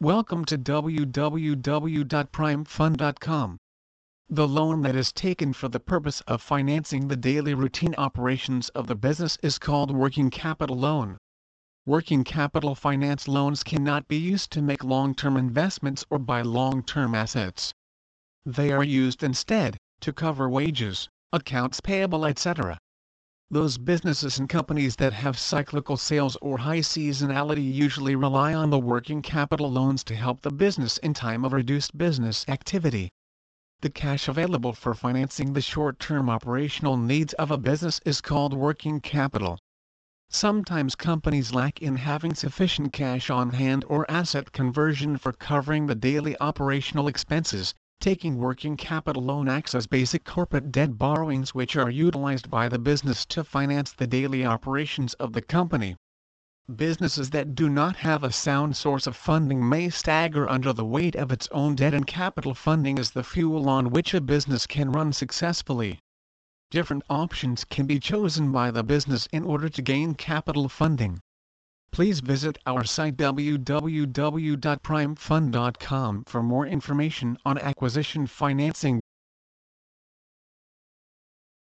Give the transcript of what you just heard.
Welcome to www.primefund.com. The loan that is taken for the purpose of financing the daily routine operations of the business is called working capital loan. Working capital finance loans cannot be used to make long-term investments or buy long-term assets. They are used instead to cover wages, accounts payable etc. Those businesses and companies that have cyclical sales or high seasonality usually rely on the working capital loans to help the business in time of reduced business activity. The cash available for financing the short-term operational needs of a business is called working capital. Sometimes companies lack in having sufficient cash on hand or asset conversion for covering the daily operational expenses, taking working capital loan acts as basic corporate debt borrowings which are utilized by the business to finance the daily operations of the company. Businesses that do not have a sound source of funding may stagger under the weight of its own debt and capital funding is the fuel on which a business can run successfully. Different options can be chosen by the business in order to gain capital funding. Please visit our site www.primefund.com for more information on acquisition financing.